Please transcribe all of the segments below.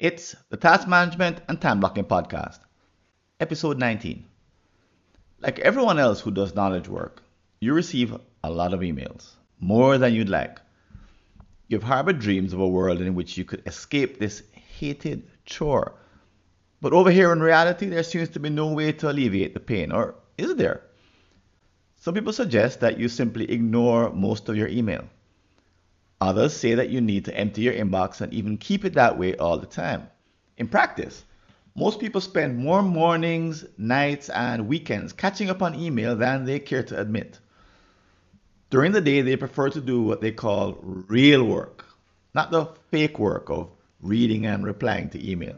It's the Task Management and Time Blocking Podcast, episode 19. Like everyone else who does knowledge work, you receive a lot of emails, more than you'd like. You've harbored dreams of a world in which you could escape this hated chore. But over here in reality, there seems to be no way to alleviate the pain, or is there? Some people suggest that you simply ignore most of your email. Others say that you need to empty your inbox and even keep it that way all the time. In practice, most people spend more mornings, nights, and weekends catching up on email than they care to admit. During the day, they prefer to do what they call real work, not the fake work of reading and replying to email.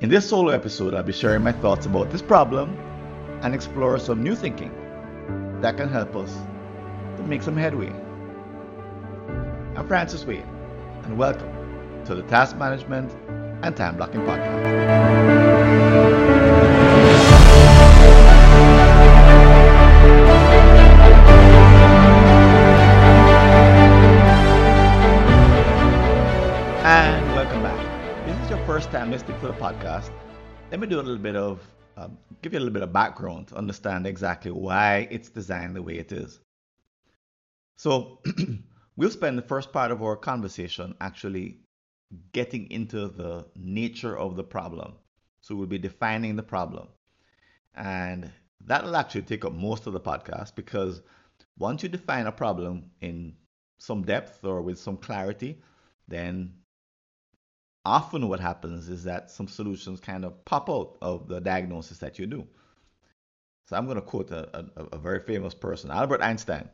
In this solo episode, I'll be sharing my thoughts about this problem and explore some new thinking that can help us to make some headway. I'm Francis Wade, and welcome to the Task Management and Time Blocking Podcast. And welcome back. If this is your first time listening to the podcast, let me do a little bit of, um, give you a little bit of background to understand exactly why it's designed the way it is. So, We'll spend the first part of our conversation actually getting into the nature of the problem. So we'll be defining the problem. And that'll actually take up most of the podcast because once you define a problem in some depth or with some clarity, then often what happens is that some solutions kind of pop out of the diagnosis that you do. So I'm going to quote a, a, a very famous person, Albert Einstein.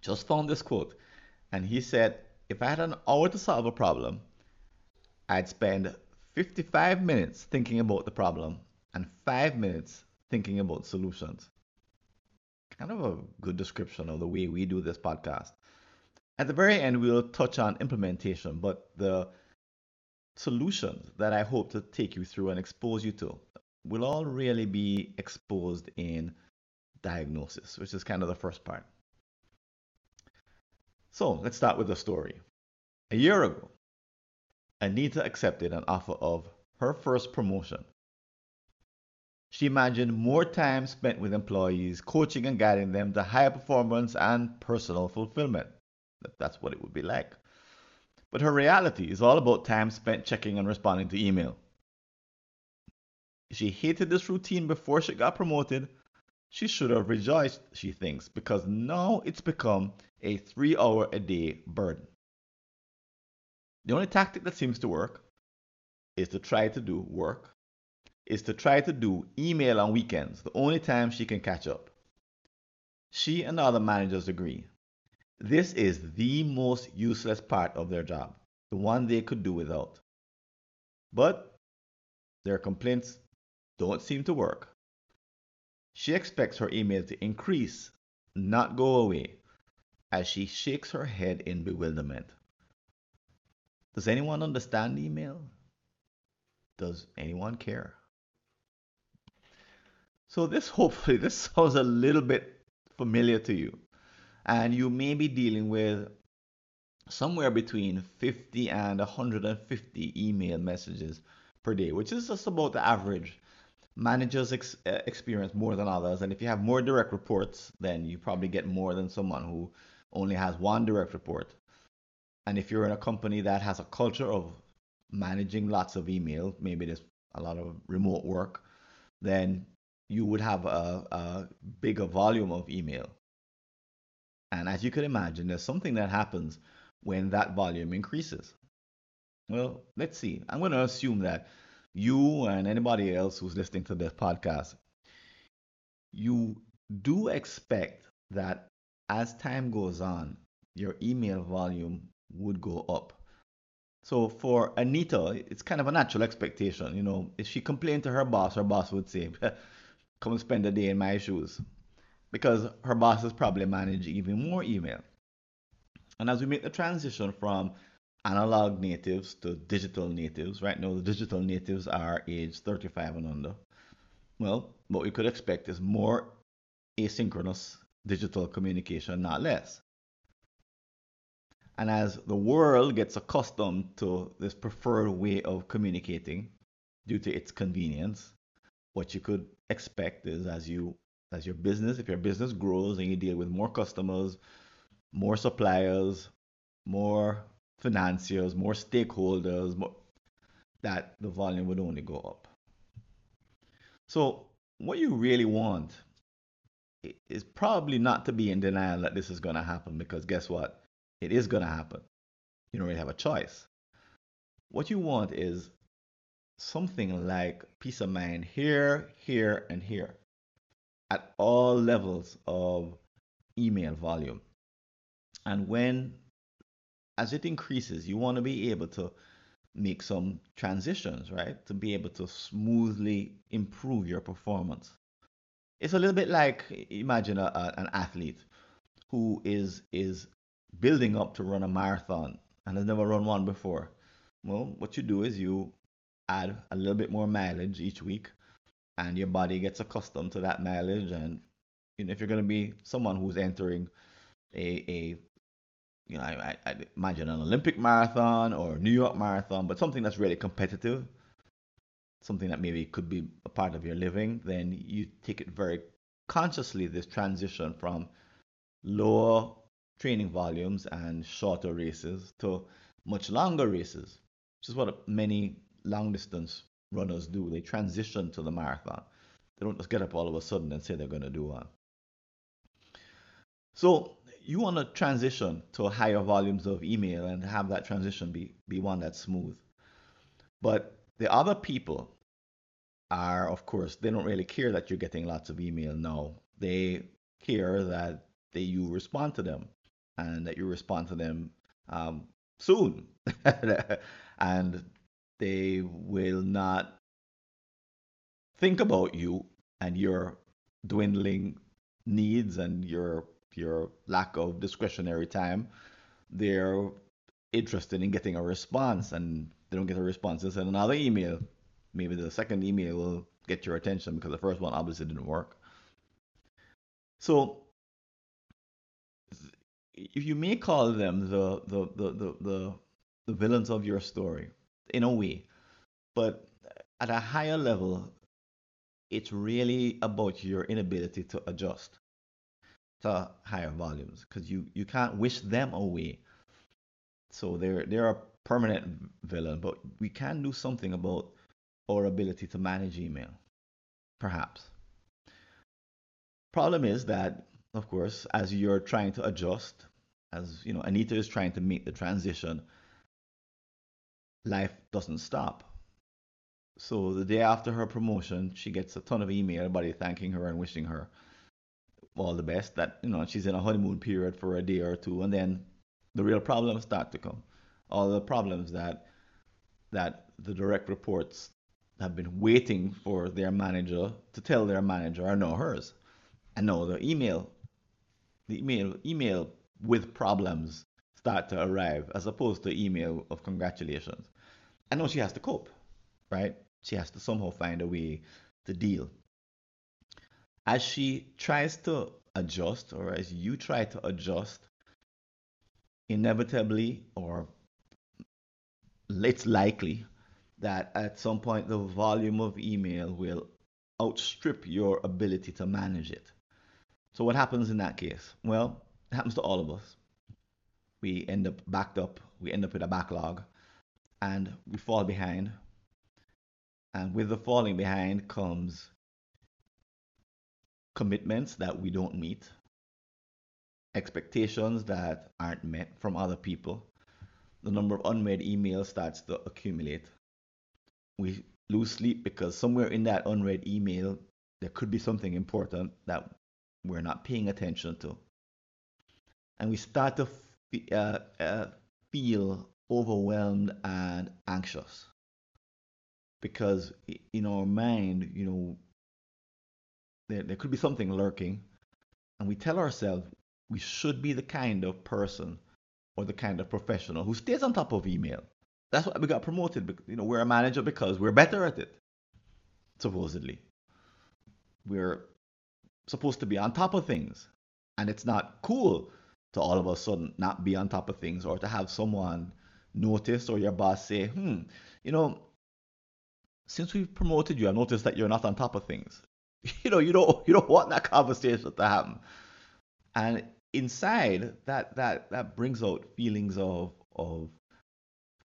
Just found this quote. And he said, if I had an hour to solve a problem, I'd spend 55 minutes thinking about the problem and five minutes thinking about solutions. Kind of a good description of the way we do this podcast. At the very end, we'll touch on implementation, but the solutions that I hope to take you through and expose you to will all really be exposed in diagnosis, which is kind of the first part. So let's start with the story. A year ago, Anita accepted an offer of her first promotion. She imagined more time spent with employees, coaching and guiding them to higher performance and personal fulfillment. That's what it would be like. But her reality is all about time spent checking and responding to email. She hated this routine before she got promoted she should have rejoiced, she thinks, because now it's become a three hour a day burden. The only tactic that seems to work is to try to do work, is to try to do email on weekends, the only time she can catch up. She and other managers agree. This is the most useless part of their job, the one they could do without. But their complaints don't seem to work. She expects her email to increase, not go away, as she shakes her head in bewilderment. Does anyone understand email? Does anyone care? So this hopefully this sounds a little bit familiar to you. And you may be dealing with somewhere between 50 and 150 email messages per day, which is just about the average managers ex- uh, experience more than others. And if you have more direct reports, then you probably get more than someone who only has one direct report. And if you're in a company that has a culture of managing lots of email, maybe there's a lot of remote work, then you would have a, a bigger volume of email. And as you can imagine, there's something that happens when that volume increases. Well, let's see. I'm going to assume that you and anybody else who's listening to this podcast, you do expect that as time goes on, your email volume would go up. So for Anita, it's kind of a natural expectation. You know, if she complained to her boss, her boss would say, come spend a day in my shoes. Because her bosses probably manage even more email. And as we make the transition from analog natives to digital natives. Right now, the digital natives are age 35 and under. Well, what we could expect is more asynchronous digital communication, not less. And as the world gets accustomed to this preferred way of communicating due to its convenience, what you could expect is as you as your business, if your business grows and you deal with more customers, more suppliers, more financiers, more stakeholders, more, that the volume would only go up. So what you really want is probably not to be in denial that this is going to happen because guess what? It is going to happen. You don't really have a choice. What you want is something like peace of mind here, here, and here at all levels of email volume. And when, as it increases, you want to be able to make some transitions, right? To be able to smoothly improve your performance. It's a little bit like imagine a, a, an athlete who is is building up to run a marathon and has never run one before. Well, what you do is you add a little bit more mileage each week, and your body gets accustomed to that mileage. And you know, if you're going to be someone who's entering a, a you know, I, I imagine an Olympic marathon or New York marathon, but something that's really competitive, something that maybe could be a part of your living, then you take it very consciously this transition from lower training volumes and shorter races to much longer races, which is what many long distance runners do. They transition to the marathon. They don't just get up all of a sudden and say they're going to do one. So you want to transition to higher volumes of email and have that transition be, be one that's smooth. But the other people are, of course, they don't really care that you're getting lots of email now. They care that they, you respond to them and that you respond to them um, soon. and they will not think about you and your dwindling needs and your your lack of discretionary time. They're interested in getting a response and they don't get a response. They send another email. Maybe the second email will get your attention because the first one obviously didn't work. So if you may call them the the, the, the, the, the villains of your story in a way, but at a higher level, it's really about your inability to adjust to higher volumes because you, you can't wish them away. So they're they're a permanent villain, but we can do something about our ability to manage email, perhaps. Problem is that, of course, as you're trying to adjust, as you know, Anita is trying to make the transition, life doesn't stop. So the day after her promotion, she gets a ton of email, everybody thanking her and wishing her all the best. That you know she's in a honeymoon period for a day or two, and then the real problems start to come. All the problems that that the direct reports have been waiting for their manager to tell their manager are now hers. And now the email, the email, email with problems start to arrive as opposed to email of congratulations. I know she has to cope, right? She has to somehow find a way to deal. As she tries to adjust, or as you try to adjust, inevitably, or it's likely that at some point the volume of email will outstrip your ability to manage it. So, what happens in that case? Well, it happens to all of us. We end up backed up, we end up with a backlog, and we fall behind. And with the falling behind comes commitments that we don't meet, expectations that aren't met from other people. The number of unread emails starts to accumulate. We lose sleep because somewhere in that unread email, there could be something important that we're not paying attention to. And we start to f- uh, uh, feel overwhelmed and anxious because in our mind, you know, there, there could be something lurking, and we tell ourselves we should be the kind of person or the kind of professional who stays on top of email. That's why we got promoted. You know, we're a manager because we're better at it, supposedly. We're supposed to be on top of things, and it's not cool to all of a sudden not be on top of things or to have someone notice or your boss say, hmm, you know, since we've promoted you, I noticed that you're not on top of things. You know, you don't you don't want that conversation to happen. And inside that that that brings out feelings of of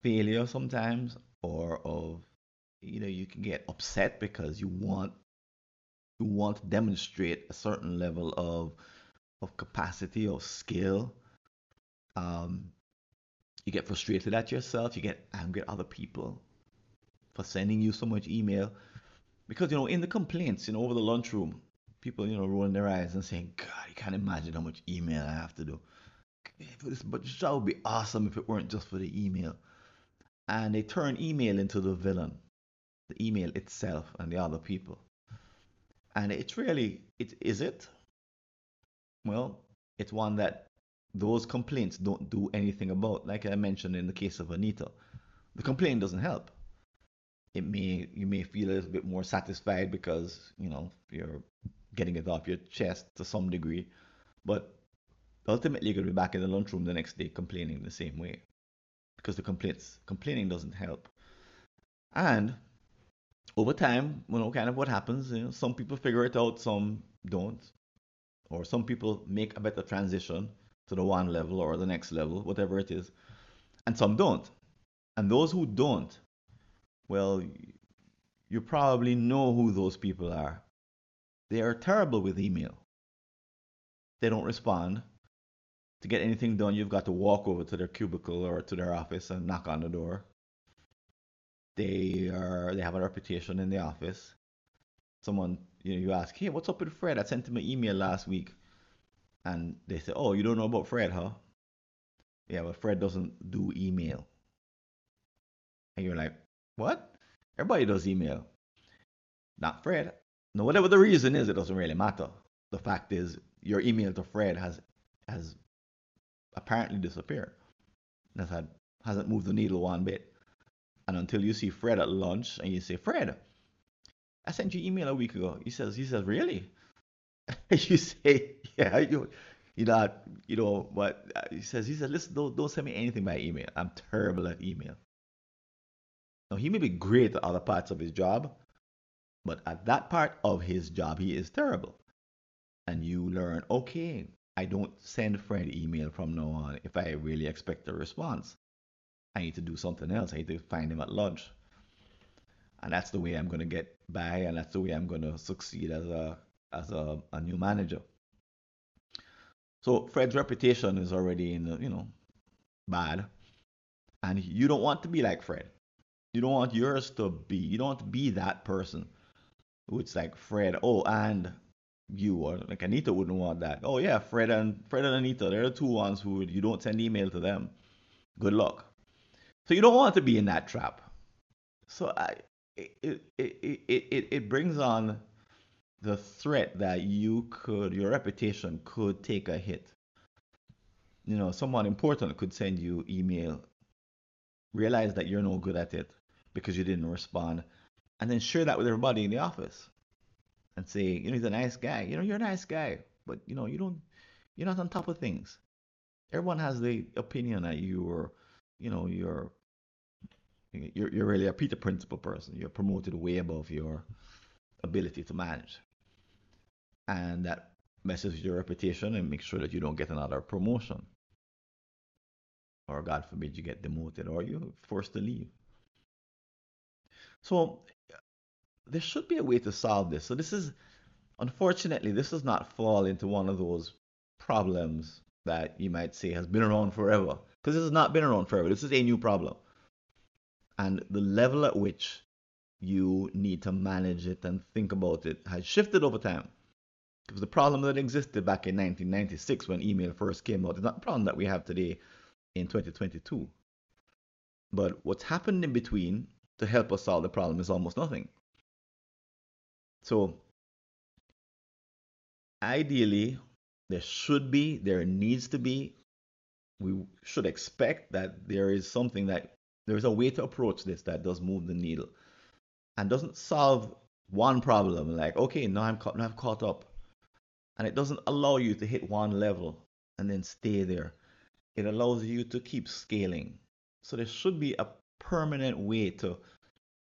failure sometimes or of you know you can get upset because you want you want to demonstrate a certain level of of capacity or skill um, you get frustrated at yourself you get angry at other people for sending you so much email because you know in the complaints you know over the lunchroom people you know rolling their eyes and saying god you can't imagine how much email i have to do. But job would be awesome if it weren't just for the email. And they turn email into the villain the email itself and the other people. And it's really it is it? Well it's one that those complaints don't do anything about. Like i mentioned in the case of anita the complaint doesn't help it may you may feel a little bit more satisfied because you know you're getting it off your chest to some degree but ultimately you're to be back in the lunchroom the next day complaining the same way because the complaints complaining doesn't help. And over time you know kind of what happens you know some people figure it out some don't or some people make a better transition to the one level or the next level whatever it is and some don't. And those who don't well, you probably know who those people are. They are terrible with email. They don't respond. To get anything done, you've got to walk over to their cubicle or to their office and knock on the door. They are they have a reputation in the office. Someone you know you ask, hey, what's up with Fred? I sent him an email last week, and they say, oh, you don't know about Fred, huh? Yeah, but Fred doesn't do email. And you're like, what? Everybody does email. Not Fred. No, whatever the reason is, it doesn't really matter. The fact is, your email to Fred has has apparently disappeared. That's had hasn't moved the needle one bit. And until you see Fred at lunch and you say, Fred, I sent you email a week ago. He says, he says, really? you say, yeah, you, you know, you know what? He says, he says, listen, don't, don't send me anything by email. I'm terrible at email. Now, he may be great at other parts of his job, but at that part of his job, he is terrible. And you learn, okay, I don't send Fred email from now on if I really expect a response. I need to do something else. I need to find him at lunch. And that's the way I'm going to get by, and that's the way I'm going to succeed as a as a, a new manager. So Fred's reputation is already in the, you know, bad. And you don't want to be like Fred. You don't want yours to be. You don't want to be that person. It's like Fred. Oh, and you or like Anita wouldn't want that. Oh yeah, Fred and Fred and Anita, they're the two ones who you don't send email to them. Good luck. So you don't want to be in that trap. So I, it it it it, it brings on the threat that you could your reputation could take a hit. You know, someone important could send you email, realize that you're no good at it, because you didn't respond, and then share that with everybody in the office and say, you know, he's a nice guy. You know, you're a nice guy, but you know, you don't, you're not on top of things. Everyone has the opinion that you are, you know, you're, you're, you're really a Peter Principle person. You're promoted way above your ability to manage, and that messes with your reputation and makes sure that you don't get another promotion, or God forbid you get demoted or you're forced to leave. So there should be a way to solve this. So this is, unfortunately, this does not fall into one of those problems that you might say has been around forever. Because this has not been around forever. This is a new problem. And the level at which you need to manage it and think about it has shifted over time. Because the problem that existed back in 1996 when email first came out is not the problem that we have today in 2022. But what's happened in between to help us solve the problem is almost nothing. So, ideally, there should be, there needs to be, we should expect that there is something that there is a way to approach this that does move the needle and doesn't solve one problem like, okay, now I'm, caught, now I'm caught up. And it doesn't allow you to hit one level and then stay there. It allows you to keep scaling. So there should be a permanent way to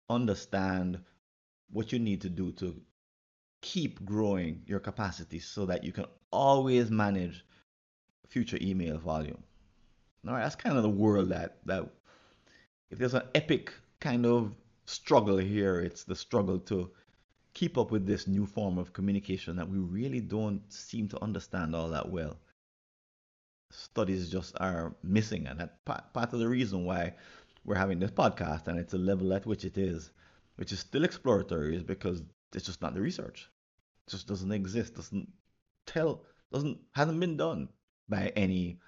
understand what you need to do to keep growing your capacity so that you can always manage future email volume. All right, that's kind of the world that that if there's an epic kind of struggle here, it's the struggle to keep up with this new form of communication that we really don't seem to understand all that well. Studies just are missing, and that part, part of the reason why we're having this podcast and it's a level at which it is, which is still exploratory, is because it's just not the research. It just doesn't exist, doesn't tell, doesn't hasn't been done by any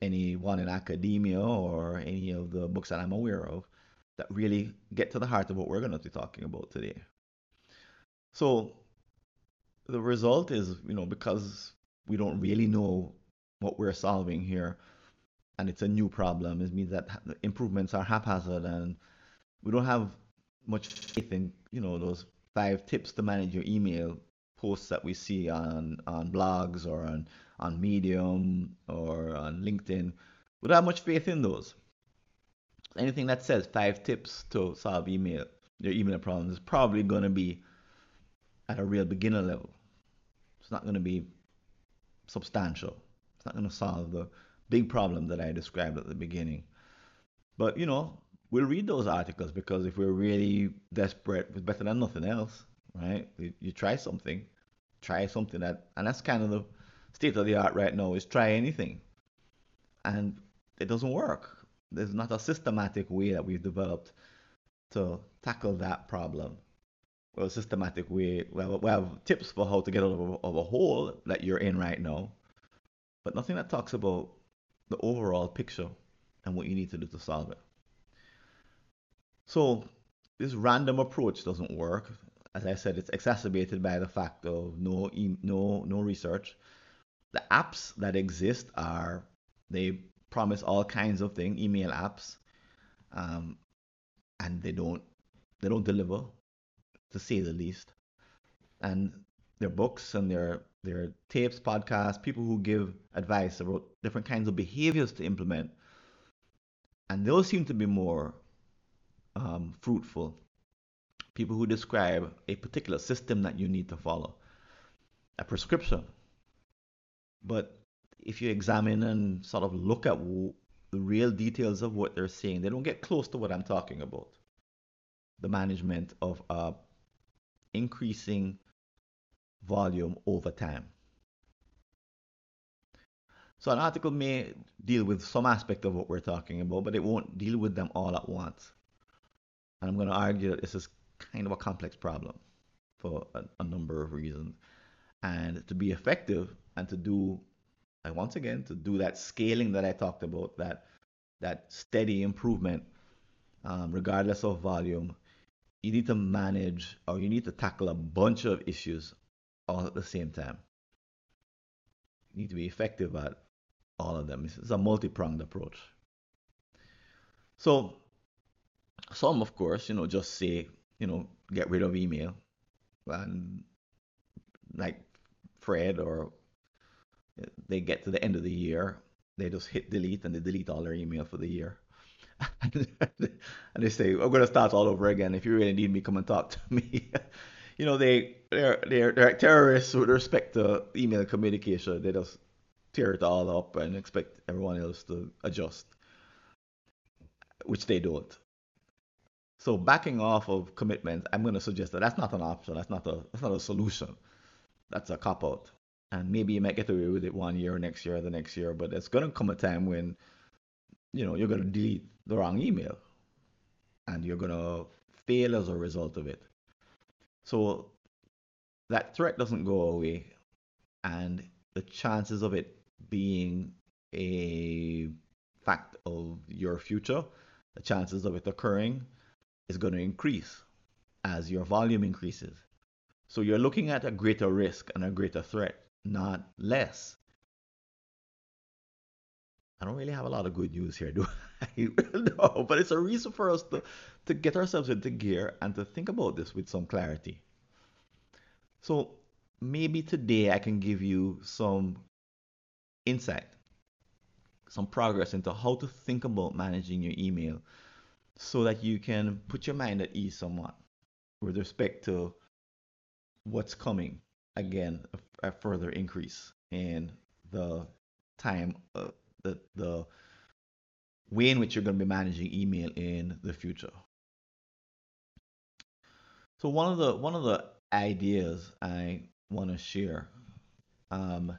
anyone in academia or any of the books that I'm aware of that really get to the heart of what we're going to be talking about today. So the result is, you know, because we don't really know what we're solving here and it's a new problem, it means that improvements are haphazard and we don't have much faith in, you know, those five tips to manage your email posts that we see on, on blogs or on, on Medium or on LinkedIn. We don't have much faith in those anything that says five tips to solve email your email problems is probably going to be at a real beginner level. It's not going to be substantial. It's not going to solve the big problem that I described at the beginning. But you know, we'll read those articles because if we're really desperate, it's better than nothing else, right? You, try something, try something that, and that's kind of the state of the art right now is try anything, and it doesn't work there's not a systematic way that we've developed to tackle that problem. Well, systematic way. Well, we have tips for how to get out of a, of a hole that you're in right now, but nothing that talks about the overall picture and what you need to do to solve it. So this random approach doesn't work. As I said, it's exacerbated by the fact of no no no research. The apps that exist are they promise all kinds of things, email apps, um, and they don't they don't deliver, to say the least. And their books and their their tapes, podcasts, people who give advice about different kinds of behaviors to implement, and those seem to be more um, fruitful. People who describe a particular system that you need to follow, a prescription. But if you examine and sort of look at the real details of what they're saying, they don't get close to what I'm talking about. The management of uh, increasing volume over time. So an article may deal with some aspect of what we're talking about, but it won't deal with them all at once. And I'm going to argue that this is kind of a complex problem for a, a number of reasons. And to be effective and to do and once again, to do that scaling that I talked about, that that steady improvement, um, regardless of volume, you need to manage or you need to tackle a bunch of issues all at the same time. You need to be effective at all of them. It's a multi-pronged approach. So some, of course, you know, just say, you know, get rid of email, and like Fred or eh, they get to the end of the year, they just hit delete and they delete all their email for the year. and they say, I'm going to start all over again. If you really need me, come and talk to me. you know, they, they're, they're, they're terrorists with respect to email communication. They just tear it all up and expect everyone else to adjust, which they don't. So backing off of commitments, I'm going to suggest that that's not an option. That's not a that's not a solution. That's a cop out and maybe you might get away with it one year, next year, the next year, but it's gonna come a time when you know you're gonna delete the wrong email, and you're gonna fail as a result of it. So that threat doesn't go away, and the chances of it being a fact of your future, the chances of it occurring is going to increase as your volume increases. So you're looking at a greater risk and a greater threat not less. I don't really have a lot of good news here, do I? no, but it's a reason for us to, to get ourselves into gear and to think about this with some clarity. So maybe today I can give you some insight some progress into how to think about managing your email so that you can put your mind at ease somewhat with respect to what's coming. Again, a, a further increase in the time, uh, the, the way in which you're going to be managing email in the future. So one of the one of the ideas I want to share, um,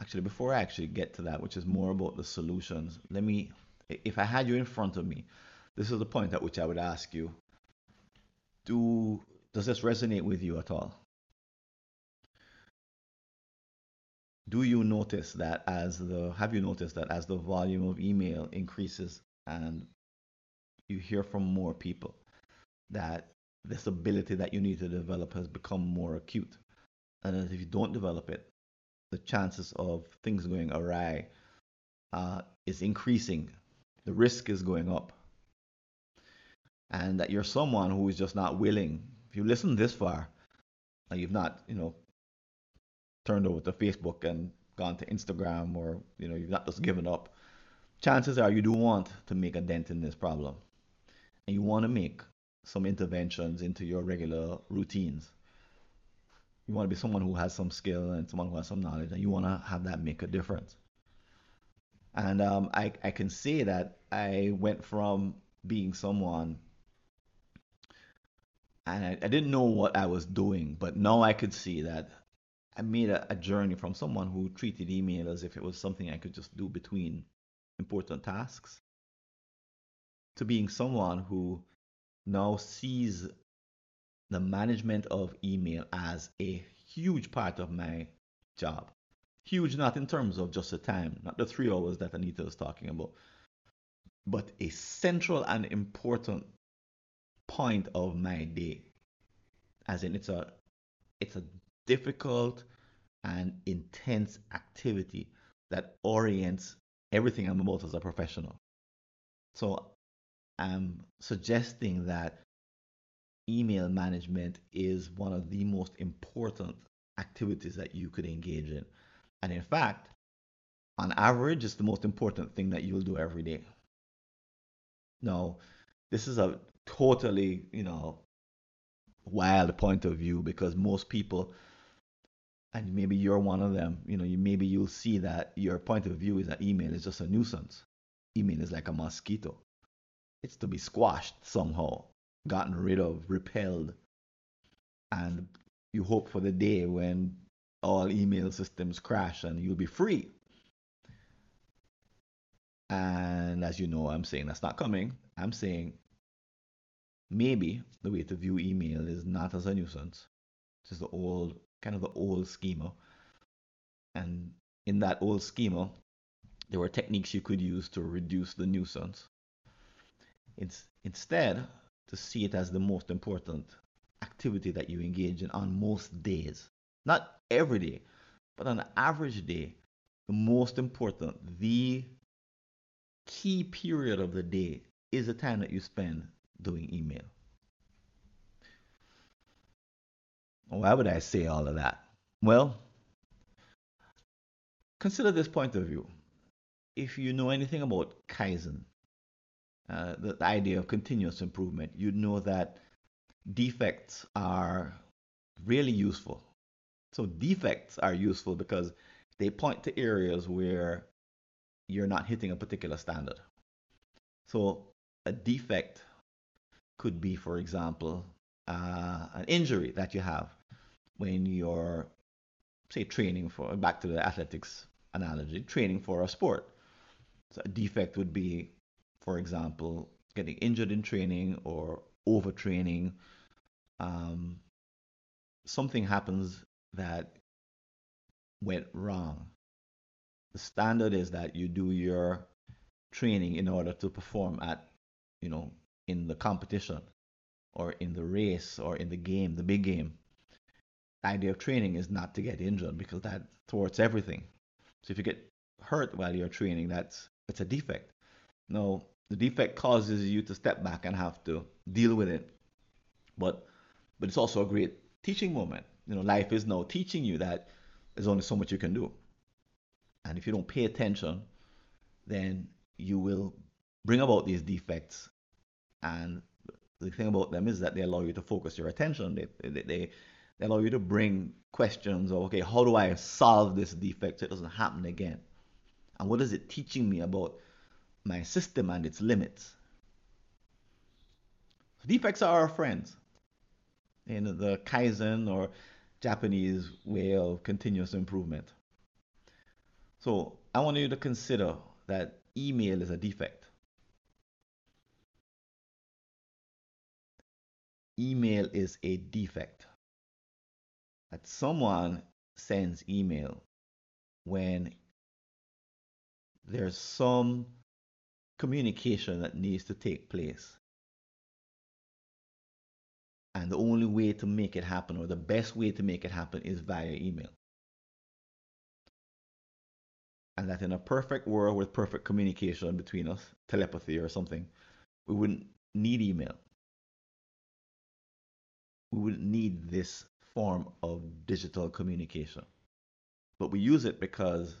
actually before I actually get to that, which is more about the solutions, let me, if I had you in front of me, this is the point at which I would ask you, do does this resonate with you at all? Do you notice that as the have you noticed that as the volume of email increases and you hear from more people that this ability that you need to develop has become more acute. And if you don't develop it, the chances of things going awry uh, is increasing. The risk is going up. And that you're someone who is just not willing. If you listen this far, and you've not, you know, turned over to Facebook and gone to Instagram, or you know, you've not just given up. Chances are you do want to make a dent in this problem, and you want to make some interventions into your regular routines. You want to be someone who has some skill and someone who has some knowledge, and you want to have that make a difference. And um, I, I can say that I went from being someone and I, I, didn't know what I was doing, but now I could see that I made a, a journey from someone who treated email as if it was something I could just do between important tasks to being someone who now sees the management of email as a huge part of my job. Huge, not in terms of just the time, not the three hours that Anita was talking about, but a central and important point of my day. As in, it's a it's a difficult and intense activity that orients everything I'm about as a professional. So I'm suggesting that email management is one of the most important activities that you could engage in. And in fact, on average, it's the most important thing that you'll do every day. Now, this is a totally, you know, wild point of view because most people, and maybe you're one of them, you know, you maybe you'll see that your point of view is that email is just a nuisance. Email is like a mosquito it's to be squashed somehow, gotten rid of, repelled. And you hope for the day when all email systems crash and you'll be free. And as you know, I'm saying that's not coming. I'm saying maybe the way to view email is not as a nuisance. This is the old, kind of the old schema. And in that old schema, there were techniques you could use to reduce the nuisance. It's instead to see it as the most important activity that you engage in on most days. Not every day, but on an average day, the most important, the key period of the day is the time that you spend doing email. Why would I say all of that? Well, consider this point of view. If you know anything about Kaizen, uh, the, idea of continuous improvement, you know that defects are really useful. So defects are useful because they point to areas where you're not hitting a particular standard. So a defect could be, for example, uh, an injury that you have when you're, say, training for, back to the athletics analogy, training for a sport. So a defect would be for example, getting injured in training or overtraining, um, something happens that went wrong. The standard is that you do your training in order to perform at, you know, in the competition or in the race or in the game, the big game. The idea of training is not to get injured because that thwarts everything. So if you get hurt while you're training, that's it's a defect. No, the defect causes you to step back and have to deal with it. But but it's also a great teaching moment. You know, life is now teaching you that there's only so much you can do. And if you don't pay attention then you will bring about these defects. And the thing about them is that they allow you to focus your attention. They, they, they, they allow you to bring questions of, okay, how do I solve this defect so it doesn't happen again? And what is it teaching me about my system and its limits? defects are our friends. In the Kaizen or Japanese way of continuous improvement. So I want you to consider that email is a defect. Email is a defect. That someone sends email when there's some communication that needs to take place. And the only way to make it happen, or the best way to make it happen, is via email. And that in a perfect world with perfect communication between us, telepathy or something, we wouldn't need email. We wouldn't need this form of digital communication. But we use it because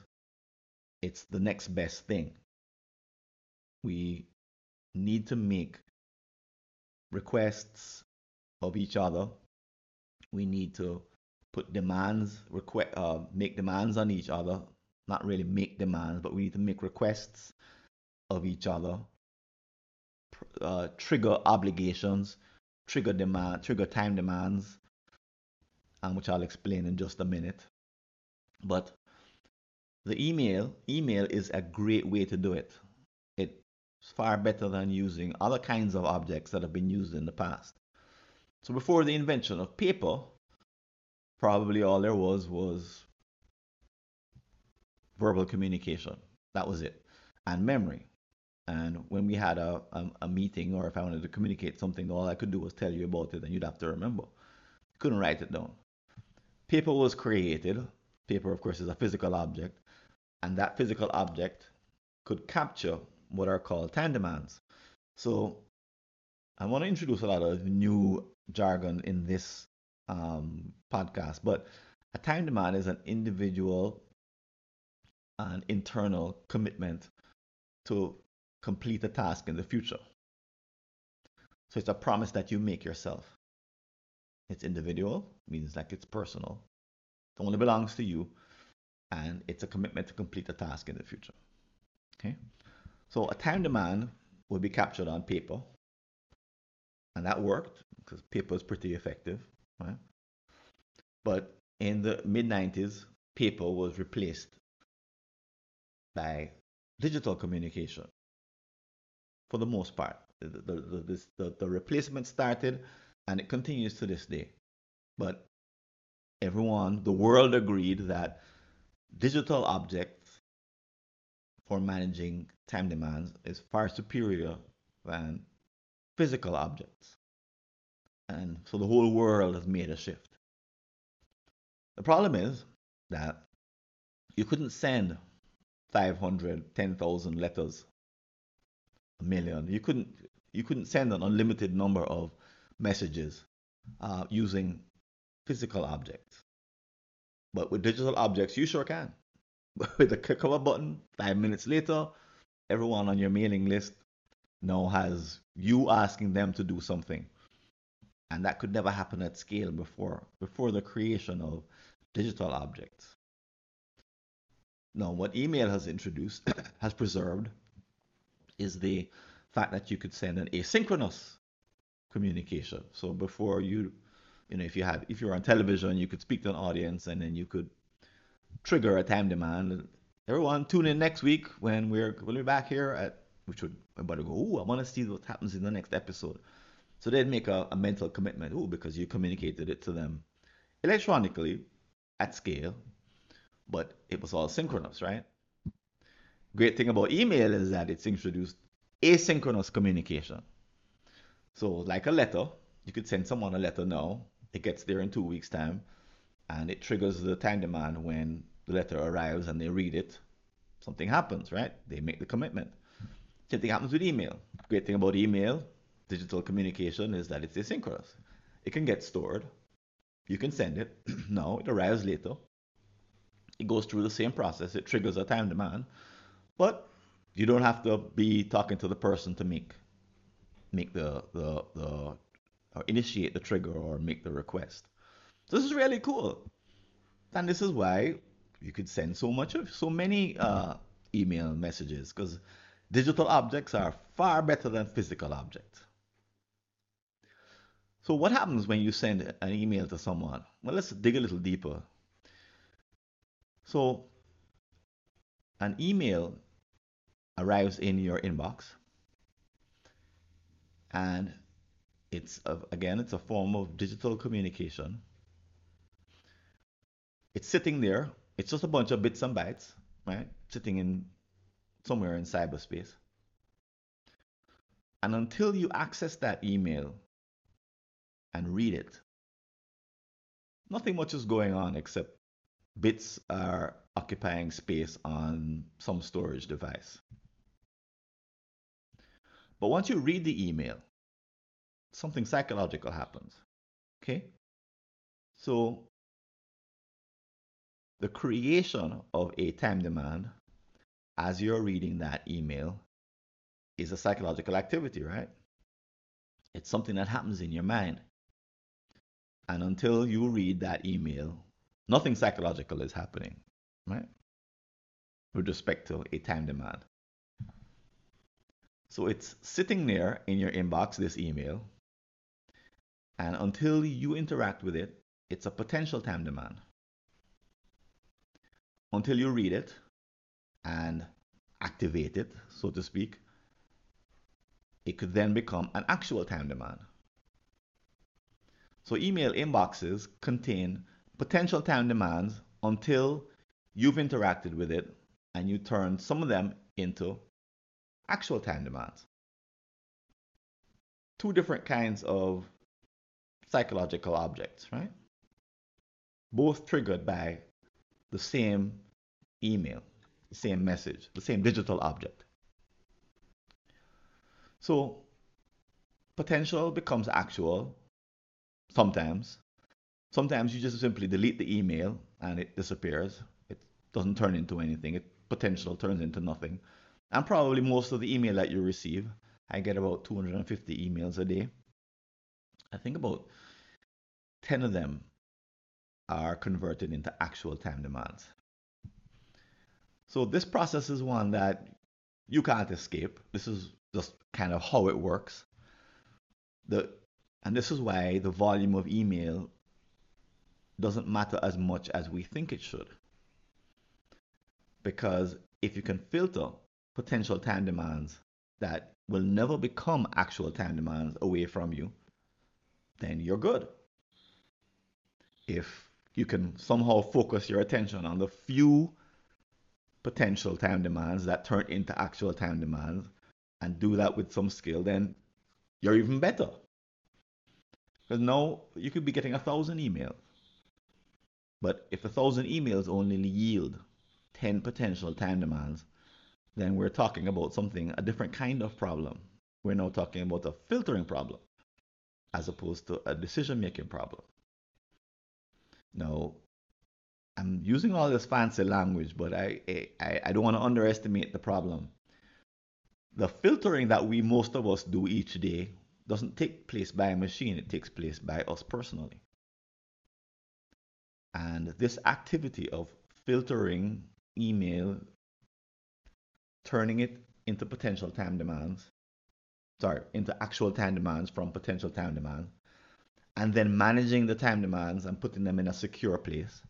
it's the next best thing. We need to make requests of each other. We need to put demands, uh, make demands on each other. Not really make demands, but we need to make requests of each other. Uh, trigger obligations, trigger demand, trigger time demands, um, which I'll explain in just a minute. But the email, email is a great way to do it. It's far better than using other kinds of objects that have been used in the past. So before the invention of paper, probably all there was was verbal communication. That was it. And memory. And when we had a, a, a, meeting or if I wanted to communicate something, all I could do was tell you about it and you'd have to remember. You couldn't write it down. Paper was created. Paper, of course, is a physical object. And that physical object could capture what are called time demands. So I want to introduce a lot of new jargon in this um, podcast, but a time demand is an individual and internal commitment to complete a task in the future. So it's a promise that you make yourself. It's individual, means like it's personal. It only belongs to you, and it's a commitment to complete a task in the future. Okay? So a time demand will be captured on paper and that worked because paper is pretty effective, right? But in the mid 90s, paper was replaced by digital communication for the most part. The, the, the, the, the replacement started and it continues to this day. But everyone, the world agreed that digital objects for managing time demands is far superior than physical objects. And so the whole world has made a shift. The problem is that you couldn't send 500, 10,000 letters, a million. You couldn't, you couldn't send an unlimited number of messages uh, using physical objects. But with digital objects, you sure can. with a click of a button, five minutes later, everyone on your mailing list now has you asking them to do something. And that could never happen at scale before, before the creation of digital objects. Now, what email has introduced, has preserved, is the fact that you could send an asynchronous communication. So before you, you know, if you had, if you were on television, you could speak to an audience and then you could trigger a time demand. Everyone tune in next week when we're we'll be back here at which would everybody go, oh, I want to see what happens in the next episode. So they'd make a, a mental commitment, oh, because you communicated it to them electronically at scale, but it was all synchronous, right? Great thing about email is that it's introduced asynchronous communication. So, like a letter, you could send someone a letter now, it gets there in two weeks' time, and it triggers the time demand when the letter arrives and they read it. Something happens, right? They make the commitment. Same thing happens with email. Great thing about email, digital communication, is that it's asynchronous. It can get stored. You can send it. no, it arrives later. It goes through the same process. It triggers a time demand. But You don't have to be talking to the person to make make the the the or initiate the trigger or make the request. This is really cool, and this is why you could send so much of so many uh, email messages because digital objects are far better than physical objects. So what happens when you send an email to someone? Well, let's dig a little deeper. So an email arrives in your inbox and it's a, again it's a form of digital communication it's sitting there it's just a bunch of bits and bytes right sitting in somewhere in cyberspace and until you access that email and read it nothing much is going on except bits are occupying space on some storage device but once you read the email, something psychological happens. Okay? So the creation of a time demand as you're reading that email is a psychological activity, right? It's something that happens in your mind. And until you read that email, nothing psychological is happening, right? With respect to a time demand. So it's sitting there in your inbox, this email. And until you interact with it, it's a potential time demand. Until you read it and activate it, so to speak, it could then become an actual time demand. So email inboxes contain potential time demands until you've interacted with it and you turn some of them into actual time demands. Two different kinds of psychological objects, right? Both triggered by the same email, the same message, the same digital object. So potential becomes actual sometimes. Sometimes you just simply delete the email and it disappears. It doesn't turn into anything. It potential turns into nothing and probably most of the email that you receive. I get about 250 emails a day. I think about 10 of them are converted into actual time demands. So this process is one that you can't escape. This is just kind of how it works. The and this is why the volume of email doesn't matter as much as we think it should. Because if you can filter potential time demands that will never become actual time demands away from you, then you're good. If you can somehow focus your attention on the few potential time demands that turn into actual time demands and do that with some skill, then you're even better. Because now you could be getting a thousand emails. But if a thousand emails only yield 10 potential time demands, then we're talking about something, a different kind of problem. We're now talking about a filtering problem as opposed to a decision making problem. Now, I'm using all this fancy language, but I, I, I don't want to underestimate the problem. The filtering that we most of us do each day doesn't take place by a machine, it takes place by us personally. And this activity of filtering email turning it into potential time demands, sorry, into actual time demands from potential time demands, and then managing the time demands and putting them in a secure place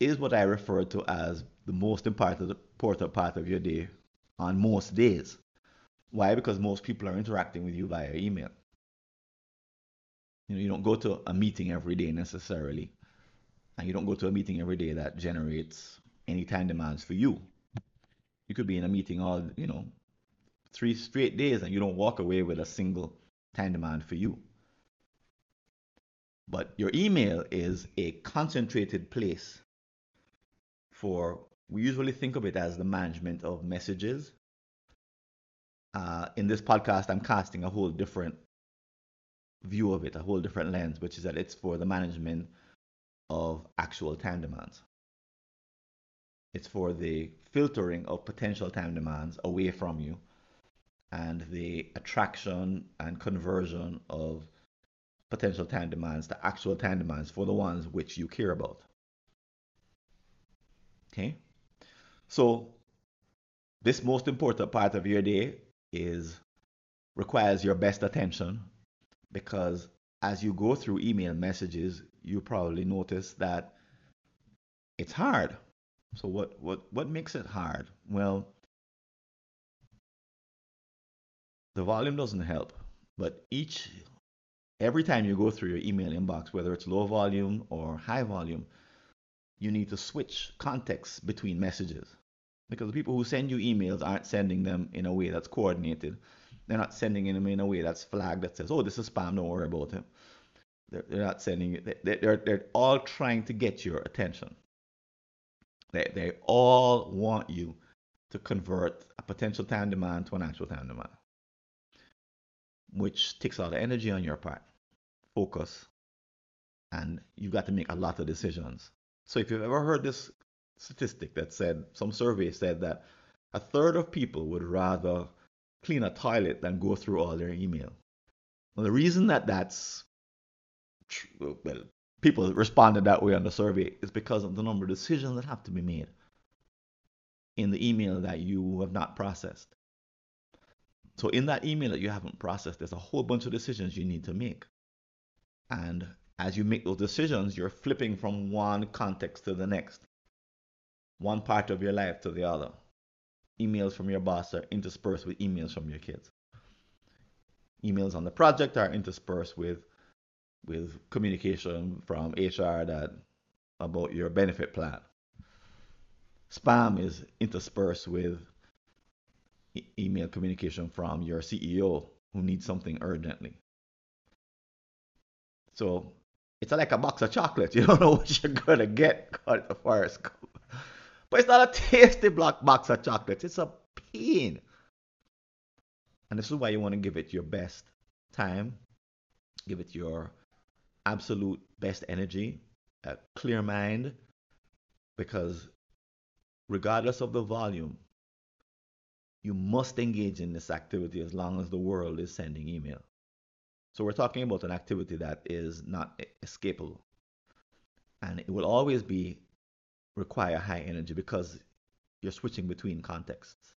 is what I refer to as the most important part of your day on most days. Why? Because most people are interacting with you via email. You know, you don't go to a meeting every day necessarily, and you don't go to a meeting every day that generates any time demands for you. You could be in a meeting all, you know, three straight days and you don't walk away with a single time demand for you. But your email is a concentrated place for, we usually think of it as the management of messages. Uh, in this podcast, I'm casting a whole different view of it, a whole different lens, which is that it's for the management of actual time demands. It's for the filtering of potential time demands away from you and the attraction and conversion of potential time demands to actual time demands for the ones which you care about. Okay? So, this most important part of your day is requires your best attention because as you go through email messages, you probably notice that it's hard. So what what what makes it hard? Well, the volume doesn't help, but each every time you go through your email inbox, whether it's low volume or high volume, you need to switch context between messages. Because the people who send you emails aren't sending them in a way that's coordinated. They're not sending them in a way that's flagged that says, oh, this is spam, don't worry about it. They're, they're not sending it. They, they're, they're all trying to get your attention. They, they all want you to convert a potential time demand to an actual time demand, which takes a lot of energy on your part, focus, and you've got to make a lot of decisions. So if you've ever heard this statistic that said, some survey said that a third of people would rather clean a toilet than go through all their email. Well, the reason that that's well, people responded that way on the survey is because of the number of decisions that have to be made in the email that you have not processed. So in that email that you haven't processed, there's a whole bunch of decisions you need to make. And as you make those decisions, you're flipping from one context to the next, one part of your life to the other. Emails from your boss are interspersed with emails from your kids. Emails on the project are interspersed with with communication from HR that about your benefit plan. Spam is interspersed with email communication from your CEO who needs something urgently. So it's like a box of chocolates. You don't know what you're gonna get at the first. But it's not a tasty block box of chocolates. It's a pain. And this is why you want to give it your best time, give it your absolute best energy, a clear mind, because regardless of the volume, you must engage in this activity as long as the world is sending email. So we're talking about an activity that is not escapable. And it will always be require high energy because you're switching between contexts.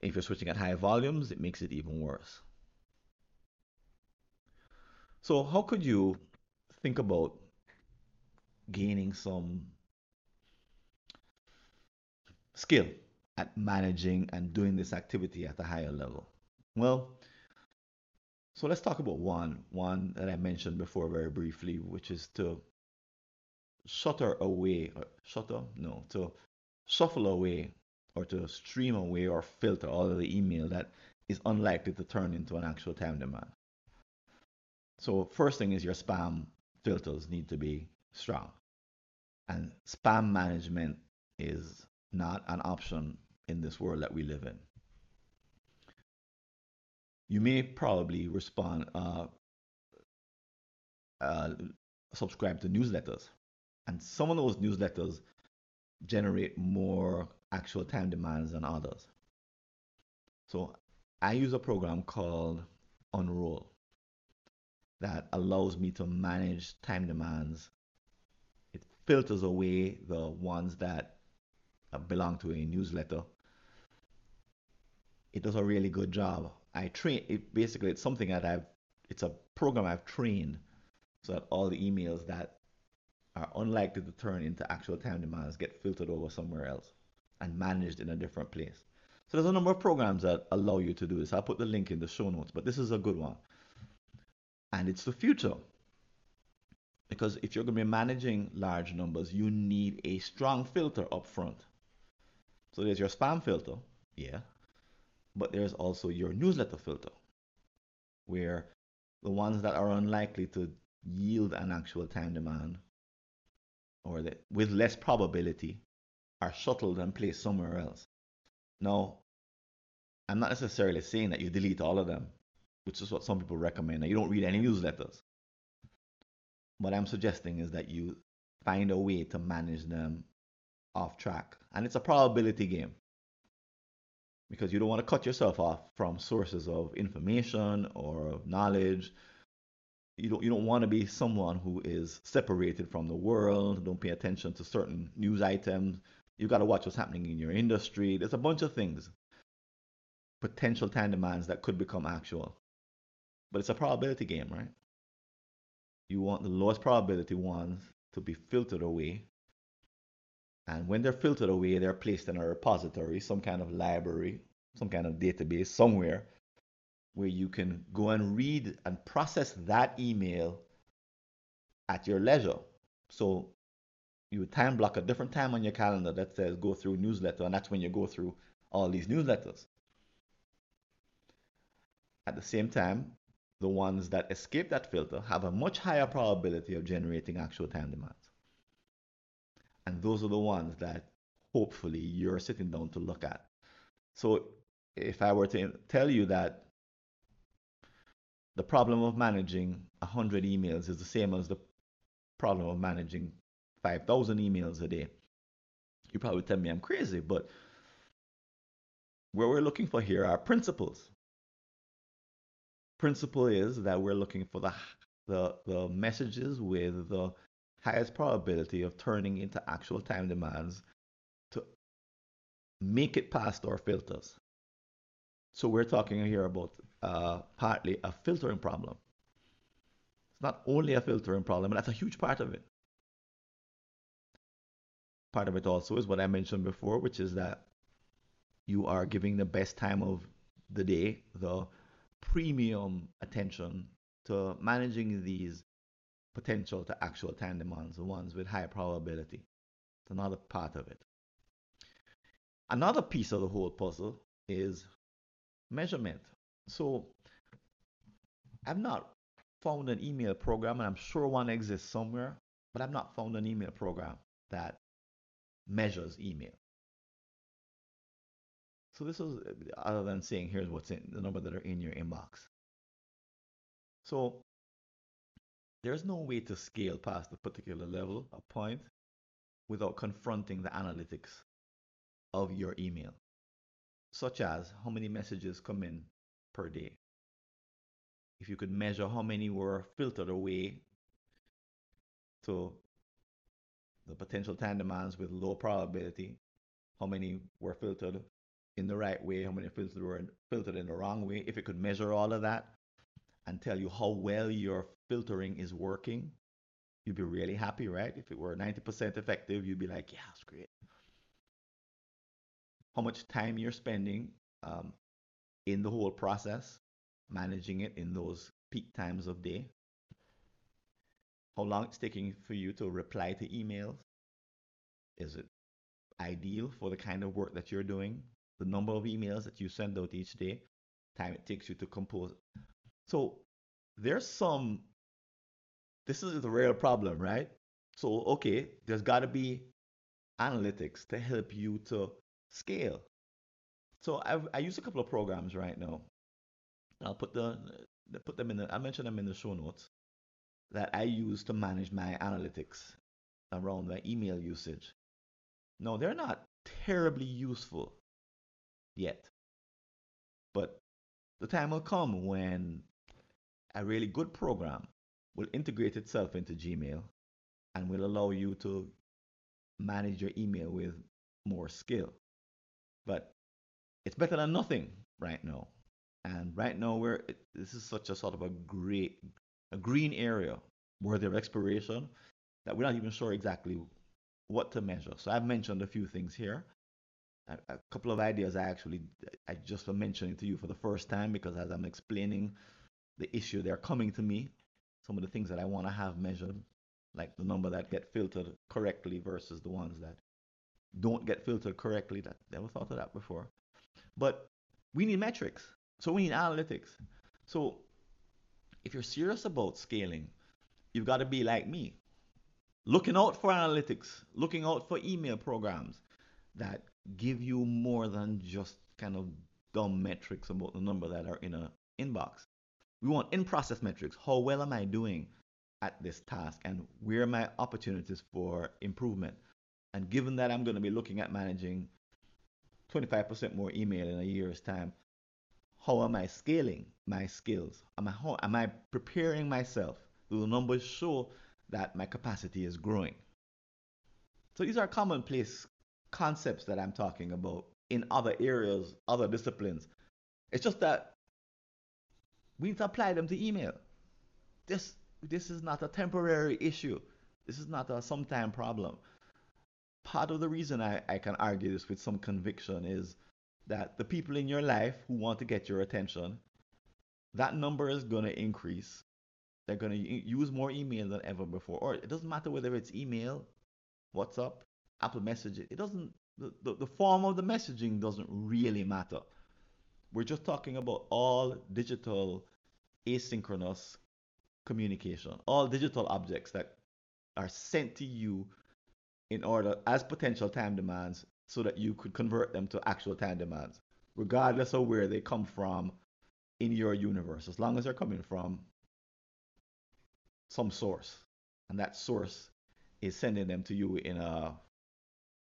If you're switching at high volumes, it makes it even worse. So, how could you think about gaining some skill at managing and doing this activity at a higher level? Well, so let's talk about one, one that I mentioned before very briefly, which is to shutter away, or shutter, no, to shuffle away or to stream away or filter all of the email that is unlikely to turn into an actual time demand. So first thing is your spam filters need to be strong. And spam management is not an option in this world that we live in. You may probably respond, uh, uh, subscribe to newsletters. And some of those newsletters generate more actual time demands than others. So I use a program called Unroll that allows me to manage time demands. It filters away the ones that belong to a newsletter. It does a really good job. I train it basically it's something that I've it's a program I've trained so that all the emails that are unlikely to turn into actual time demands get filtered over somewhere else and managed in a different place. So there's a number of programs that allow you to do this. I'll put the link in the show notes, but this is a good one and it's the future. Because if you're going to be managing large numbers, you need a strong filter up front. So there's your spam filter, yeah, but there's also your newsletter filter, where the ones that are unlikely to yield an actual time demand or that with less probability are shuttled and placed somewhere else. Now, I'm not necessarily saying that you delete all of them which is what some people recommend. Now, you don't read any newsletters. What I'm suggesting is that you find a way to manage them off track. And it's a probability game because you don't want to cut yourself off from sources of information or of knowledge. You don't you don't want to be someone who is separated from the world, don't pay attention to certain news items. You've got to watch what's happening in your industry. There's a bunch of things. Potential time demands that could become actual. But it's a probability game, right? You want the lowest probability ones to be filtered away. And when they're filtered away, they're placed in a repository, some kind of library, some kind of database somewhere where you can go and read and process that email at your leisure. So you time block a different time on your calendar that says go through newsletter, and that's when you go through all these newsletters. At the same time, the ones that escape that filter have a much higher probability of generating actual time demands. And those are the ones that hopefully you're sitting down to look at. So if I were to tell you that the problem of managing 100 emails is the same as the problem of managing 5,000 emails a day, you probably tell me I'm crazy, but what we're looking for here are principles principle is that we're looking for the, the, the messages with the highest probability of turning into actual time demands to make it past our filters. So we're talking here about uh, partly a filtering problem. It's not only a filtering problem, but that's a huge part of it. Part of it also is what I mentioned before, which is that you are giving the best time of the day, the premium attention to managing these potential to actual time demands, the ones with high probability. It's another part of it. Another piece of the whole puzzle is measurement. So I've not found an email program, and I'm sure one exists somewhere, but I've not found an email program that measures email. So this is other than saying here's what's in the number that are in your inbox. So there's no way to scale past a particular level, a point, without confronting the analytics of your email, such as how many messages come in per day. If you could measure how many were filtered away to the potential time demands with low probability, how many were filtered in the right way, how many filters were filtered in the wrong way, if it could measure all of that and tell you how well your filtering is working, you'd be really happy, right? If it were 90% effective, you'd be like, yeah, it's great. How much time you're spending um, in the whole process, managing it in those peak times of day. How long it's taking for you to reply to emails. Is it ideal for the kind of work that you're doing? the number of emails that you send out each day, time it takes you to compose. So there's some, this is the real problem, right? So, okay, there's got to be analytics to help you to scale. So I've, I use a couple of programs right now. I'll put the put them in the I mentioned them in the show notes that I use to manage my analytics around my email usage. No, they're not terribly useful yet. But the time will come when a really good program will integrate itself into Gmail and will allow you to manage your email with more skill. But it's better than nothing right now. And right now, we're this is such a sort of a great, a green area worthy of exploration that we're not even sure exactly what to measure. So I've mentioned a few things here a, a couple of ideas I actually I just mentioning to you for the first time because as I'm explaining the issue, they're coming to me. Some of the things that I want to have measured, like the number that get filtered correctly versus the ones that don't get filtered correctly. That never thought of that before. But we need metrics. So we need analytics. So if you're serious about scaling, you've got to be like me. Looking out for analytics, looking out for email programs that give you more than just kind of dumb metrics about the number that are in a inbox. We want in-process metrics. How well am I doing at this task and where are my opportunities for improvement. And given that I'm going to be looking at managing 25% more email in a year's time, how am I scaling my skills? Am I, how, am I preparing myself? Do the numbers show that my capacity is growing? So these are commonplace concepts that I'm talking about in other areas, other disciplines. It's just that we need to apply them to email. This this is not a temporary issue. This is not a sometime problem. Part of the reason I, I can argue this with some conviction is that the people in your life who want to get your attention, that number is going to increase. They're going to use more email than ever before. Or it doesn't matter whether it's email, WhatsApp, Apple Messaging. It doesn't, the, the, the form of the messaging doesn't really matter. We're just talking about all digital asynchronous communication, all digital objects that are sent to you in order as potential time demands so that you could convert them to actual time demands, regardless of where they come from in your universe, as long as they're coming from some source. And that source is sending them to you in a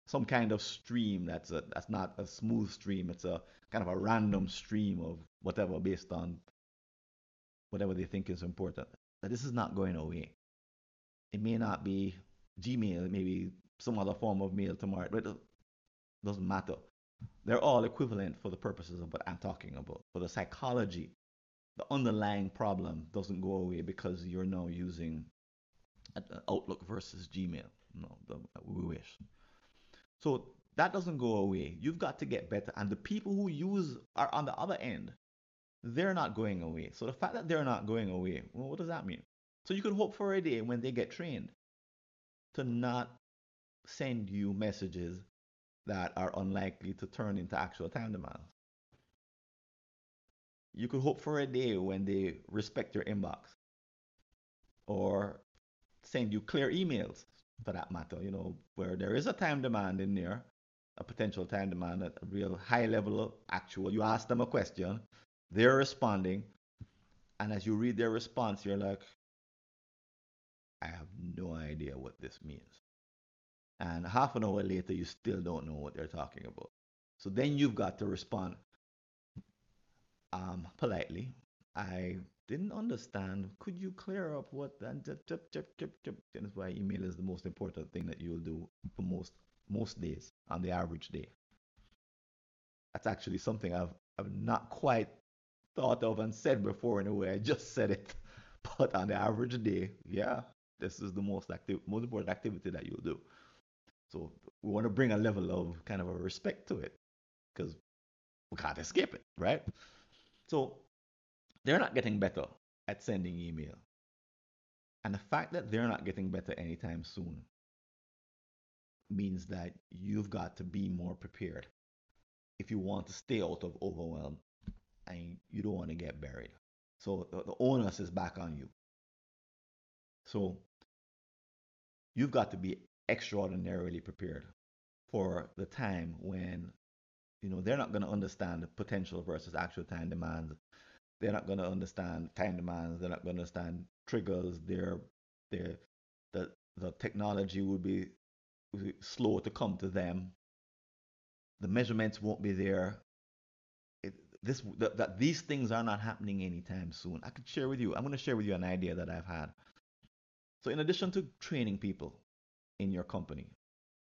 some kind of stream that's a that's not a smooth stream. It's a kind of a random stream of whatever based on whatever they think is important. That this is not going away. It may not be Gmail, maybe some other form of mail tomorrow, but it doesn't matter. They're all equivalent for the purposes of what I'm talking about. For the psychology, the underlying problem doesn't go away because you're now using Outlook versus Gmail. No, we wish. So that doesn't go away. You've got to get better. And the people who use are on the other end. They're not going away. So the fact that they're not going away, well, what does that mean? So you could hope for a day when they get trained to not send you messages that are unlikely to turn into actual time demands. You could hope for a day when they respect your inbox or send you clear emails for that matter, you know, where there is a time demand in there, a potential time demand at a real high level of actual. You ask them a question, they're responding, and as you read their response, you're like, I have no idea what this means. And half an hour later, you still don't know what they're talking about. So then you've got to respond um, politely. I didn't understand. Could you clear up what that? That's why email is the most important thing that you'll do for most most days on the average day. That's actually something I've I've not quite thought of and said before in a way. I just said it. But on the average day, yeah, this is the most active, most important activity that you'll do. So we want to bring a level of kind of a respect to it because we can't escape it, right? So they're not getting better at sending email. And the fact that they're not getting better anytime soon means that you've got to be more prepared if you want to stay out of overwhelm and you don't want to get buried. So the, the onus is back on you. So you've got to be extraordinarily prepared for the time when you know they're not going to understand the potential versus actual time demands they're not going to understand time demands. They're not going to understand triggers. They're, they're, the, the technology will be slow to come to them. The measurements won't be there. It, this that, that these things are not happening anytime soon. I could share with you. I'm going to share with you an idea that I've had. So in addition to training people in your company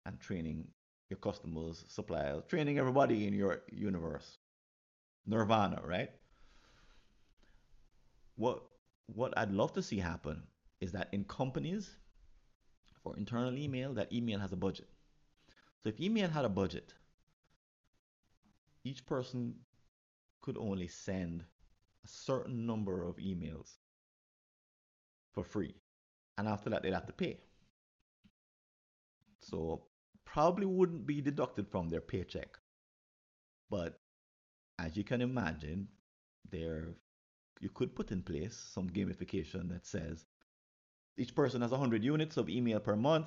and training your customers, suppliers, training everybody in your universe, nirvana, right? What what I'd love to see happen is that in companies for internal email, that email has a budget. So if email had a budget, each person could only send a certain number of emails for free. And after that, they'd have to pay. So probably wouldn't be deducted from their paycheck. But as you can imagine, their you could put in place some gamification that says each person has 100 units of email per month.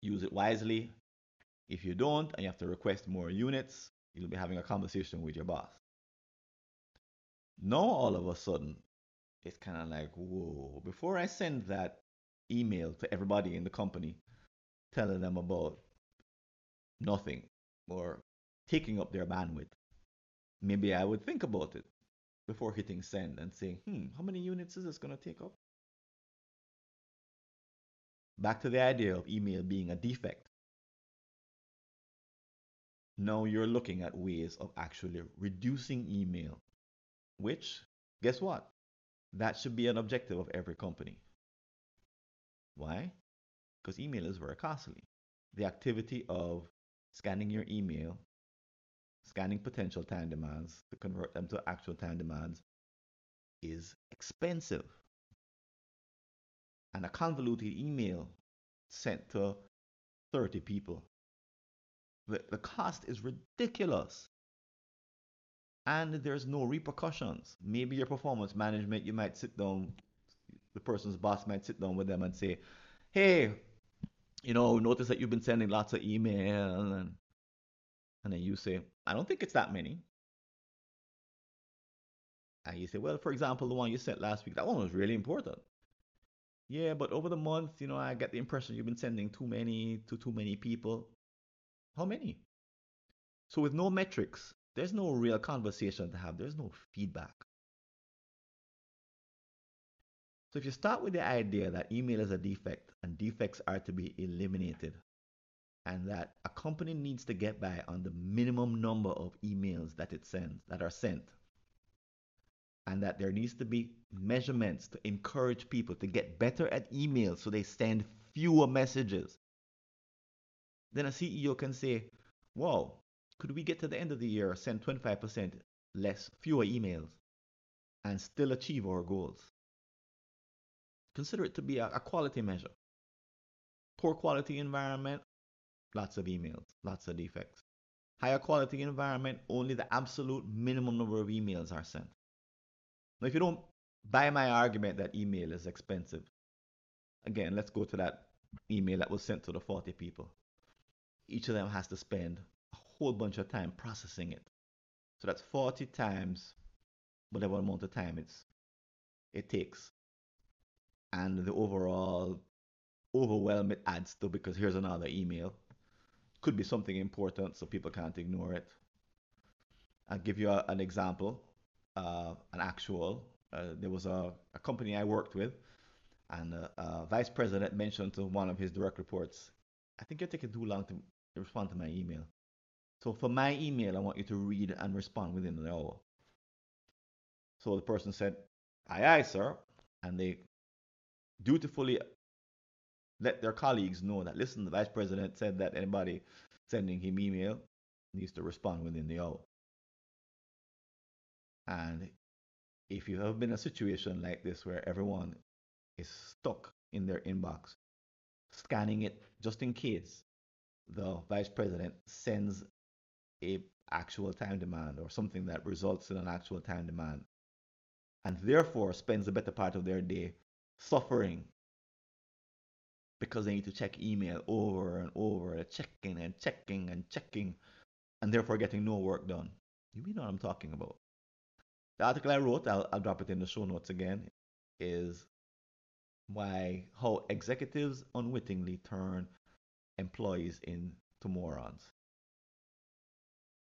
Use it wisely. If you don't and you have to request more units, you'll be having a conversation with your boss. Now, all of a sudden, it's kind of like, whoa, before I send that email to everybody in the company telling them about nothing or taking up their bandwidth, maybe I would think about it before hitting send and saying, hmm, how many units is this going to take up? Back to the idea of email being a defect. Now you're looking at ways of actually reducing email, which, guess what? That should be an objective of every company. Why? Because email is very costly. The activity of scanning your email, scanning potential time demands to convert them to actual time demands is expensive. And a convoluted email sent to 30 people the, the cost is ridiculous. And there's no repercussions. Maybe your performance management, you might sit down, the person's boss might sit down with them and say, hey, you know, notice that you've been sending lots of email and and then you say, I don't think it's that many. And you say, well, for example, the one you sent last week, that one was really important. Yeah, but over the month, you know, I get the impression you've been sending too many to too many people. How many? So with no metrics, there's no real conversation to have. There's no feedback. So if you start with the idea that email is a defect and defects are to be eliminated, and that a company needs to get by on the minimum number of emails that it sends that are sent, and that there needs to be measurements to encourage people to get better at email so they send fewer messages then a CEO can say, "Wow, could we get to the end of the year, send 25% less, fewer emails, and still achieve our goals? Consider it to be a, a quality measure. Poor quality environment, lots of emails, lots of defects. Higher quality environment, only the absolute minimum number of emails are sent. Now, if you don't buy my argument that email is expensive, again, let's go to that email that was sent to the 40 people each of them has to spend a whole bunch of time processing it. So that's 40 times whatever amount of time it's it takes. And the overall overwhelm it adds to because here's another email. Could be something important so people can't ignore it. I'll give you a, an example, uh, an actual. Uh, there was a, a, company I worked with, and a, a vice president mentioned to one of his direct reports, I think you're taking too long to respond to my email. So for my email, I want you to read and respond within an hour. So the person said, aye, aye, sir. And they dutifully let their colleagues know that, listen, the vice president said that anybody sending him email needs to respond within the hour. And if you have been in a situation like this where everyone is stuck in their inbox, scanning it just in case the vice president sends a actual time demand or something that results in an actual time demand and therefore spends the better part of their day suffering because they need to check email over and over checking and checking and checking and therefore getting no work done. You know what i'm talking about? The article i wrote i'll, I'll drop it in the show notes again is why how executives unwittingly turn employees into morons.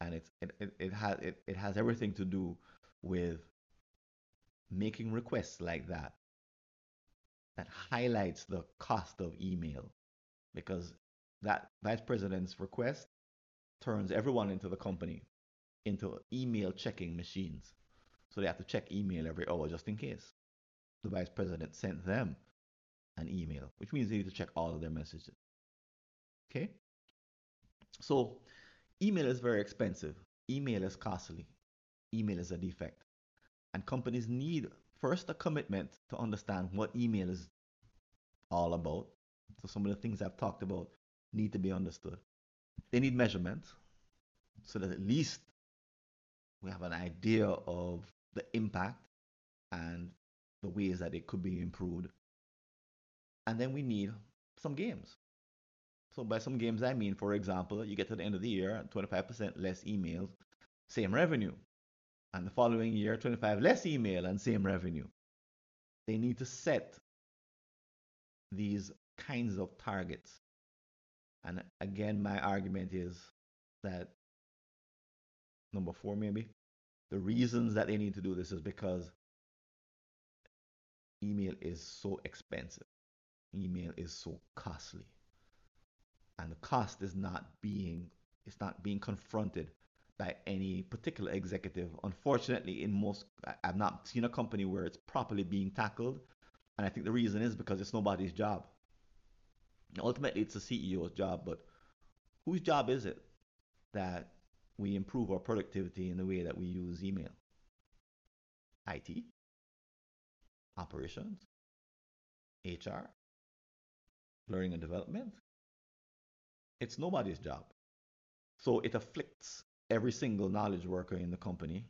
And it, it, it, it, it has everything to do with making requests like that that highlights the cost of email because that vice president's request turns everyone into the company into email checking machines. So they have to check email every hour just in case the vice president sent them an email, which means they need to check all of their messages. Okay? So, email is very expensive. Email is costly. Email is a defect. And companies need first a commitment to understand what email is all about. So, some of the things I've talked about need to be understood. They need measurement so that at least we have an idea of the impact and the ways that it could be improved. And then we need some games. So by some games, I mean, for example, you get to the end of the year, 25% less emails, same revenue. And the following year, 25 less email and same revenue. they need to set these kinds of targets. And again, my argument is that number four, maybe the reasons that they need to do this is because email is so expensive, email is so costly, and the cost is not being it's not being confronted by any particular executive. Unfortunately, in most, I've not seen a company where it's properly being tackled. And I think the reason is because it's nobody's job. Ultimately, it's the CEO's job, but whose job is it that we improve our productivity in the way that we use email? IT, operations, HR, learning and development. It's nobody's job. So it afflicts every single knowledge worker in the company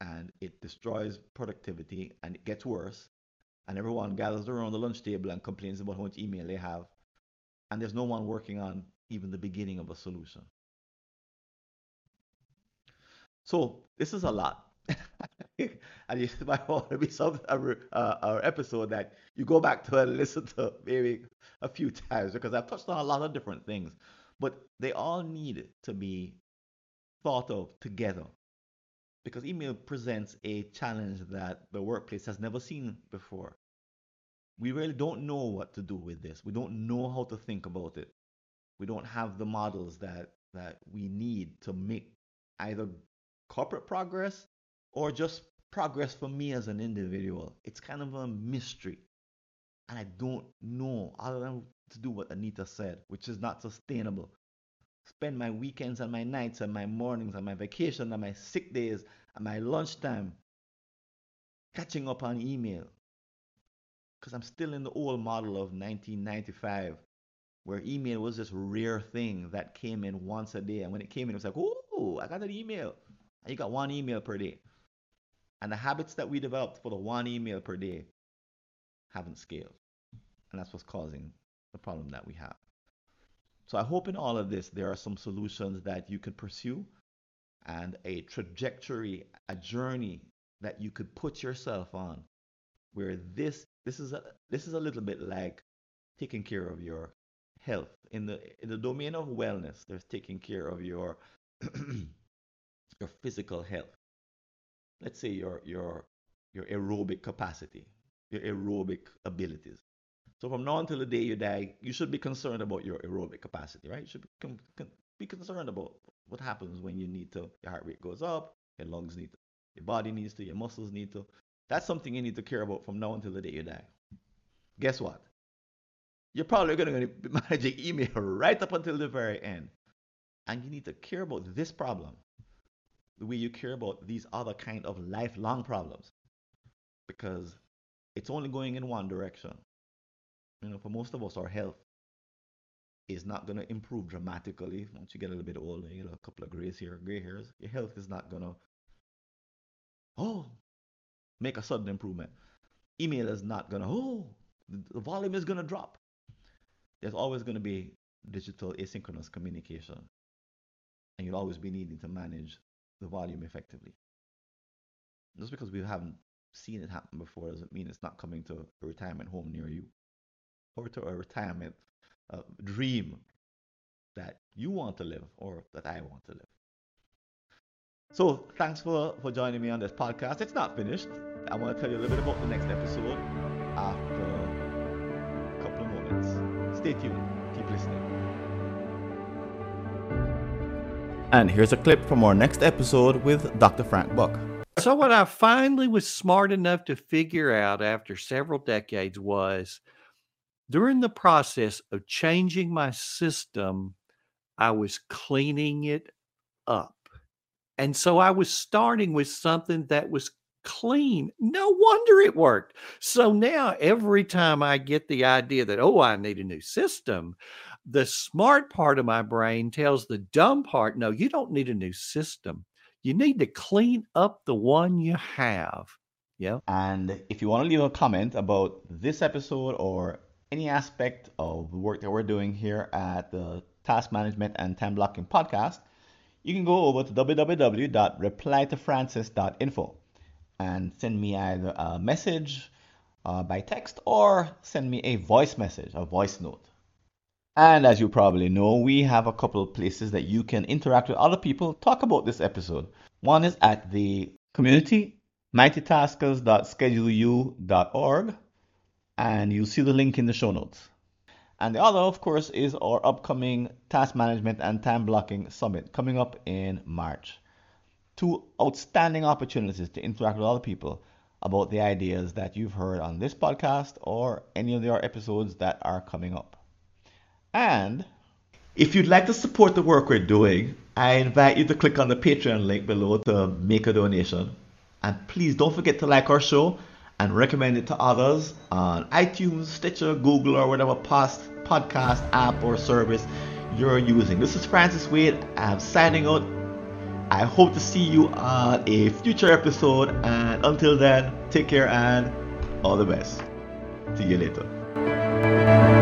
and it destroys productivity and it gets worse and everyone gathers around the lunch table and complains about how much email they have and there's no one working on even the beginning of a solution. So this is a lot. And it might want to be some uh, episode that you go back to and listen to maybe a few times because I've touched on a lot of different things, but they all need to be thought of together because email presents a challenge that the workplace has never seen before. We really don't know what to do with this. We don't know how to think about it. We don't have the models that that we need to make either corporate progress or just progress for me as an individual. It's kind of a mystery. And I don't know other than to do what Anita said, which is not sustainable spend my weekends and my nights and my mornings and my vacation and my sick days and my lunchtime catching up on email. Because I'm still in the old model of 1995 where email was this rare thing that came in once a day. And when it came in, it was like, oh, I got an email. And you got one email per day. And the habits that we developed for the one email per day haven't scaled. And that's what's causing the problem that we have. So I hope in all of this there are some solutions that you could pursue and a trajectory, a journey that you could put yourself on where this this is a this is a little bit like taking care of your health. In the in the domain of wellness there's taking care of your your physical health. Let's say your your your aerobic capacity your aerobic abilities so from now until the day you die, you should be concerned about your aerobic capacity, right? You should be, con- con- be concerned about what happens when you need to, your heart rate goes up, your lungs need to, your body needs to, your muscles need to. That's something you need to care about from now until the day you die. Guess what? You're probably going to be managing email right up until the very end. And you need to care about this problem the way you care about these other kind of lifelong problems because it's only going in one direction. You know, for most of us, our health is not going to improve dramatically once you get a little bit older. You get a couple of grays here, gray hairs. Your health is not going to, oh, make a sudden improvement. Email is not going to, oh, the volume is going to drop. There's always going to be digital asynchronous communication. And you'll always be needing to manage the volume effectively. Just because we haven't seen it happen before doesn't mean it's not coming to a retirement home near you or to a retirement uh, dream that you want to live or that I want to live. So thanks for, for joining me on this podcast. It's not finished. I want to tell you a little bit about the next episode after a couple of moments. Stay tuned. Keep listening. And here's a clip from our next episode with Dr. Frank Buck. So, what I finally was smart enough to figure out after several decades was during the process of changing my system, I was cleaning it up. And so I was starting with something that was clean. No wonder it worked. So now every time I get the idea that, oh, I need a new system, the smart part of my brain tells the dumb part, no, you don't need a new system. You need to clean up the one you have. Yeah. And if you want to leave a comment about this episode or any aspect of the work that we're doing here at the Task Management and Time Blocking Podcast, you can go over to www.replytofrancis.info and send me either a message uh, by text or send me a voice message, a voice note. And as you probably know, we have a couple of places that you can interact with other people, talk about this episode. One is at the community, mightytaskers.scheduleu.org, and you'll see the link in the show notes. And the other, of course, is our upcoming Task Management and Time Blocking Summit coming up in March. Two outstanding opportunities to interact with other people about the ideas that you've heard on this podcast or any of our episodes that are coming up. And if you'd like to support the work we're doing, I invite you to click on the Patreon link below to make a donation. And please don't forget to like our show and recommend it to others on iTunes, Stitcher, Google, or whatever podcast app or service you're using. This is Francis Wade. I'm signing out. I hope to see you on a future episode. And until then, take care and all the best. See you later.